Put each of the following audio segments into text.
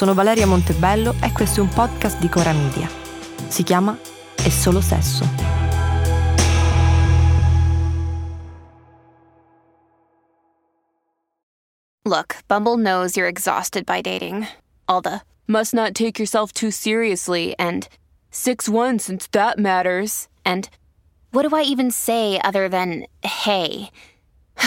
Sono Valeria Montebello e questo è un podcast di Cora Media. Si chiama È solo sesso. Look, Bumble knows you're exhausted by dating. All the must not take yourself too seriously and 6 1 since that matters. And what do I even say other than hey?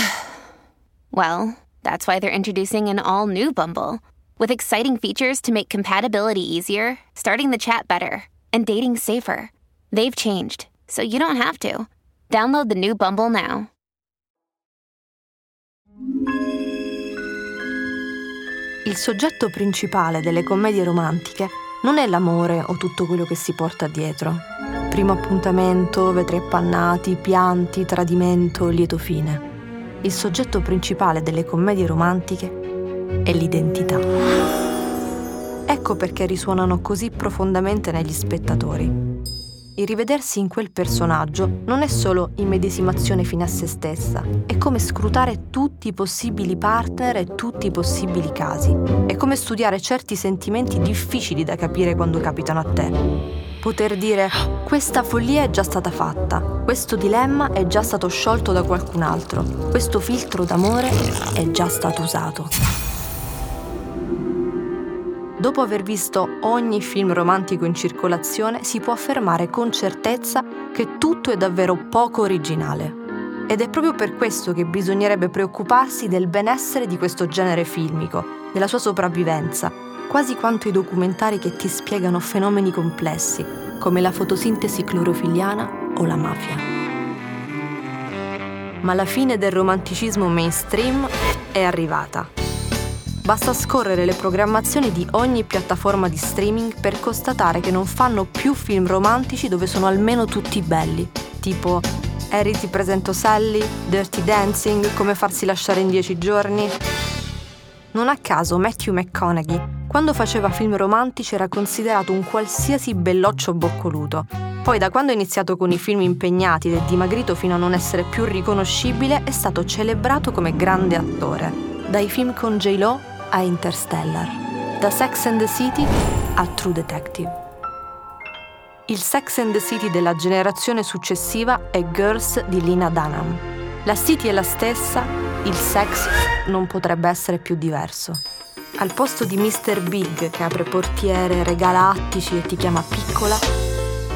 well, that's why they're introducing an all new Bumble with exciting features to make compatibility easier, starting the chat better, and dating safer. They've changed, so you don't have to. Download the new Bumble now. Il soggetto principale delle commedie romantiche non è l'amore o tutto quello che si porta dietro. Primo appuntamento, vetri appannati, pianti, tradimento, lieto fine. Il soggetto principale delle commedie romantiche è l'identità. Ecco perché risuonano così profondamente negli spettatori. Il rivedersi in quel personaggio non è solo immedesimazione fine a se stessa, è come scrutare tutti i possibili partner e tutti i possibili casi. È come studiare certi sentimenti difficili da capire quando capitano a te. Poter dire questa follia è già stata fatta, questo dilemma è già stato sciolto da qualcun altro, questo filtro d'amore è già stato usato. Dopo aver visto ogni film romantico in circolazione, si può affermare con certezza che tutto è davvero poco originale. Ed è proprio per questo che bisognerebbe preoccuparsi del benessere di questo genere filmico, della sua sopravvivenza, quasi quanto i documentari che ti spiegano fenomeni complessi, come la fotosintesi clorofiliana o la mafia. Ma la fine del romanticismo mainstream è arrivata. Basta scorrere le programmazioni di ogni piattaforma di streaming per constatare che non fanno più film romantici dove sono almeno tutti belli, tipo Harry ti presento Sally, Dirty Dancing, Come farsi lasciare in dieci giorni. Non a caso Matthew McConaughey, quando faceva film romantici, era considerato un qualsiasi belloccio boccoluto. Poi da quando ha iniziato con i film impegnati ed è dimagrito fino a non essere più riconoscibile, è stato celebrato come grande attore. Dai film con J-Lo a Interstellar, da Sex and the City a True Detective. Il Sex and the City della generazione successiva è Girls di Lina Dunham. La City è la stessa, il sex non potrebbe essere più diverso. Al posto di Mr. Big che apre portiere, regala attici e ti chiama piccola,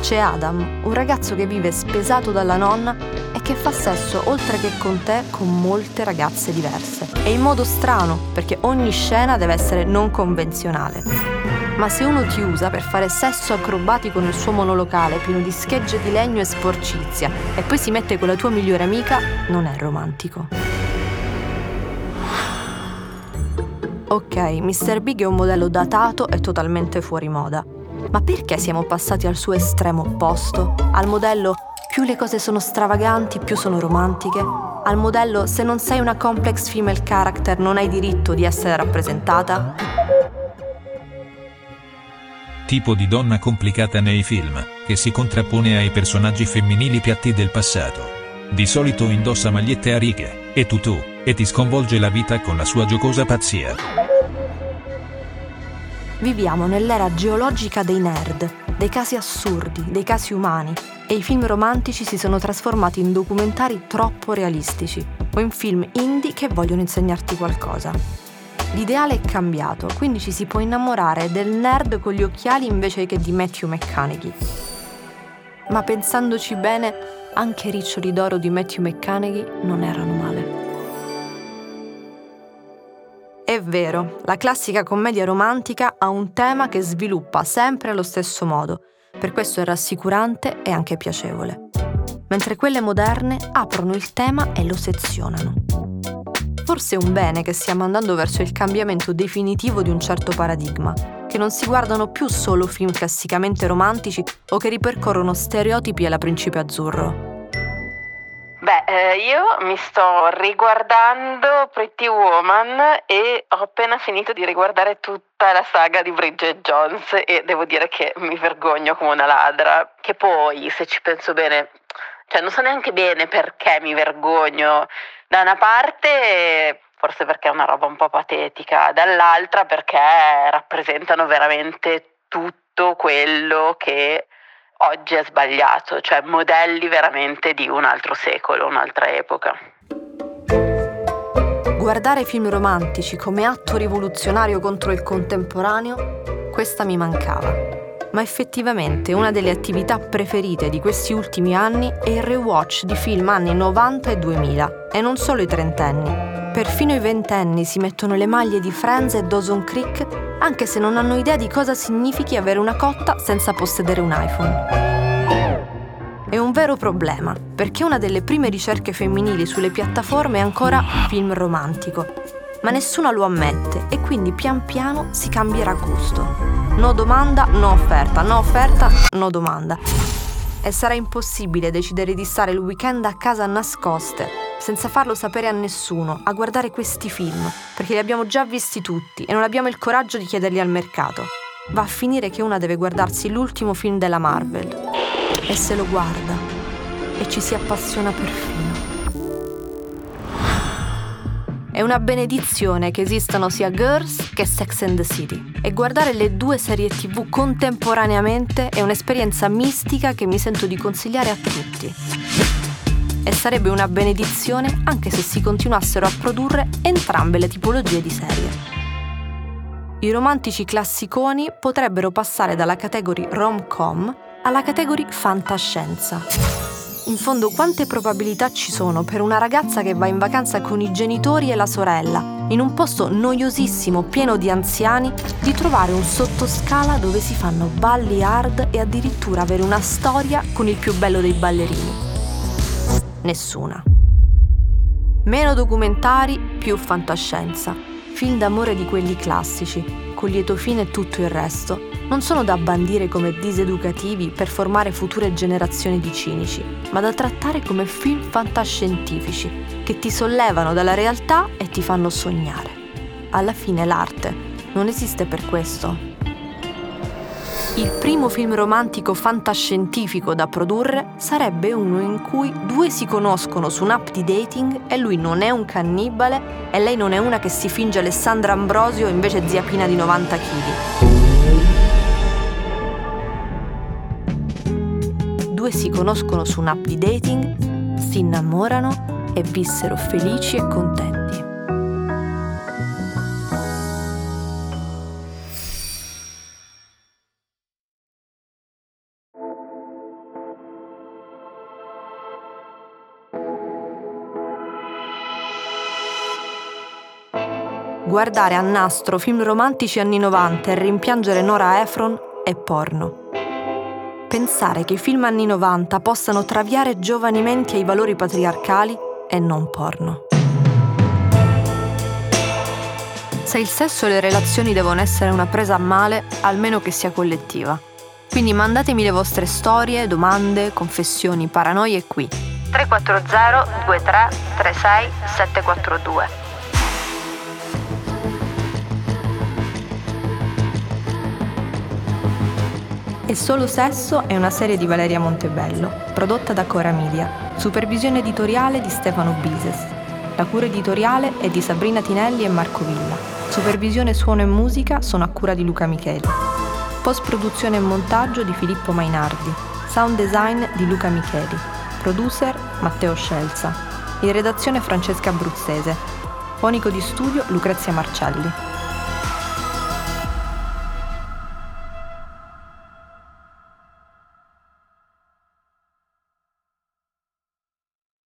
c'è Adam, un ragazzo che vive spesato dalla nonna e che fa sesso oltre che con te con molte ragazze diverse. E in modo strano, perché ogni scena deve essere non convenzionale. Ma se uno ti usa per fare sesso acrobatico nel suo monolocale pieno di schegge di legno e sporcizia e poi si mette con la tua migliore amica, non è romantico. Ok, Mr. Big è un modello datato e totalmente fuori moda. Ma perché siamo passati al suo estremo opposto? Al modello più le cose sono stravaganti, più sono romantiche? Al modello se non sei una complex female character non hai diritto di essere rappresentata? Tipo di donna complicata nei film, che si contrappone ai personaggi femminili piatti del passato. Di solito indossa magliette a righe, e tutù, e ti sconvolge la vita con la sua giocosa pazzia. Viviamo nell'era geologica dei nerd, dei casi assurdi, dei casi umani, e i film romantici si sono trasformati in documentari troppo realistici o in film indie che vogliono insegnarti qualcosa. L'ideale è cambiato, quindi ci si può innamorare del nerd con gli occhiali invece che di Matthew McConaughey. Ma pensandoci bene, anche i riccioli d'oro di Matthew McConaughey non erano vero, la classica commedia romantica ha un tema che sviluppa sempre allo stesso modo, per questo è rassicurante e anche piacevole. Mentre quelle moderne aprono il tema e lo sezionano. Forse è un bene che stiamo andando verso il cambiamento definitivo di un certo paradigma, che non si guardano più solo film classicamente romantici o che ripercorrono stereotipi alla principe azzurro. Beh, eh, io mi sto riguardando Pretty Woman e ho appena finito di riguardare tutta la saga di Bridget Jones e devo dire che mi vergogno come una ladra, che poi, se ci penso bene, cioè non so neanche bene perché mi vergogno. Da una parte forse perché è una roba un po' patetica, dall'altra perché rappresentano veramente tutto quello che oggi è sbagliato, cioè modelli veramente di un altro secolo, un'altra epoca. Guardare film romantici come atto rivoluzionario contro il contemporaneo, questa mi mancava. Ma effettivamente una delle attività preferite di questi ultimi anni è il rewatch di film anni 90 e 2000, e non solo i trentenni. Perfino i ventenni si mettono le maglie di Friends e Dawson Creek, anche se non hanno idea di cosa significhi avere una cotta senza possedere un iPhone. È un vero problema, perché una delle prime ricerche femminili sulle piattaforme è ancora film romantico. Ma nessuno lo ammette e quindi pian piano si cambierà gusto. No domanda, no offerta, no offerta, no domanda. E sarà impossibile decidere di stare il weekend a casa nascoste senza farlo sapere a nessuno, a guardare questi film, perché li abbiamo già visti tutti e non abbiamo il coraggio di chiederli al mercato. Va a finire che una deve guardarsi l'ultimo film della Marvel e se lo guarda e ci si appassiona perfino. È una benedizione che esistano sia Girls che Sex and the City e guardare le due serie tv contemporaneamente è un'esperienza mistica che mi sento di consigliare a tutti e sarebbe una benedizione anche se si continuassero a produrre entrambe le tipologie di serie. I romantici classiconi potrebbero passare dalla categoria rom-com alla categoria fantascienza. In fondo quante probabilità ci sono per una ragazza che va in vacanza con i genitori e la sorella, in un posto noiosissimo pieno di anziani, di trovare un sottoscala dove si fanno balli hard e addirittura avere una storia con il più bello dei ballerini? nessuna. Meno documentari, più fantascienza. Film d'amore di quelli classici, con lieto fine tutto il resto, non sono da bandire come diseducativi per formare future generazioni di cinici, ma da trattare come film fantascientifici, che ti sollevano dalla realtà e ti fanno sognare. Alla fine l'arte non esiste per questo, il primo film romantico fantascientifico da produrre sarebbe uno in cui due si conoscono su un'app di dating e lui non è un cannibale e lei non è una che si finge Alessandra Ambrosio invece zia Pina di 90 kg. Due si conoscono su un'app di dating, si innamorano e vissero felici e contenti. Guardare a nastro film romantici anni 90 e rimpiangere Nora Ephron è porno. Pensare che i film anni 90 possano traviare giovani menti ai valori patriarcali è non porno. Se il sesso e le relazioni devono essere una presa a male, almeno che sia collettiva. Quindi mandatemi le vostre storie, domande, confessioni, paranoie qui. 340 23 36 742 E Solo Sesso è una serie di Valeria Montebello, prodotta da Cora Media, supervisione editoriale di Stefano Bises. La cura editoriale è di Sabrina Tinelli e Marco Villa. Supervisione suono e musica sono a cura di Luca Micheli. Post produzione e montaggio di Filippo Mainardi. Sound design di Luca Micheli. Producer Matteo Scelza. In redazione Francesca Abruzzese. Fonico di studio Lucrezia Marcelli.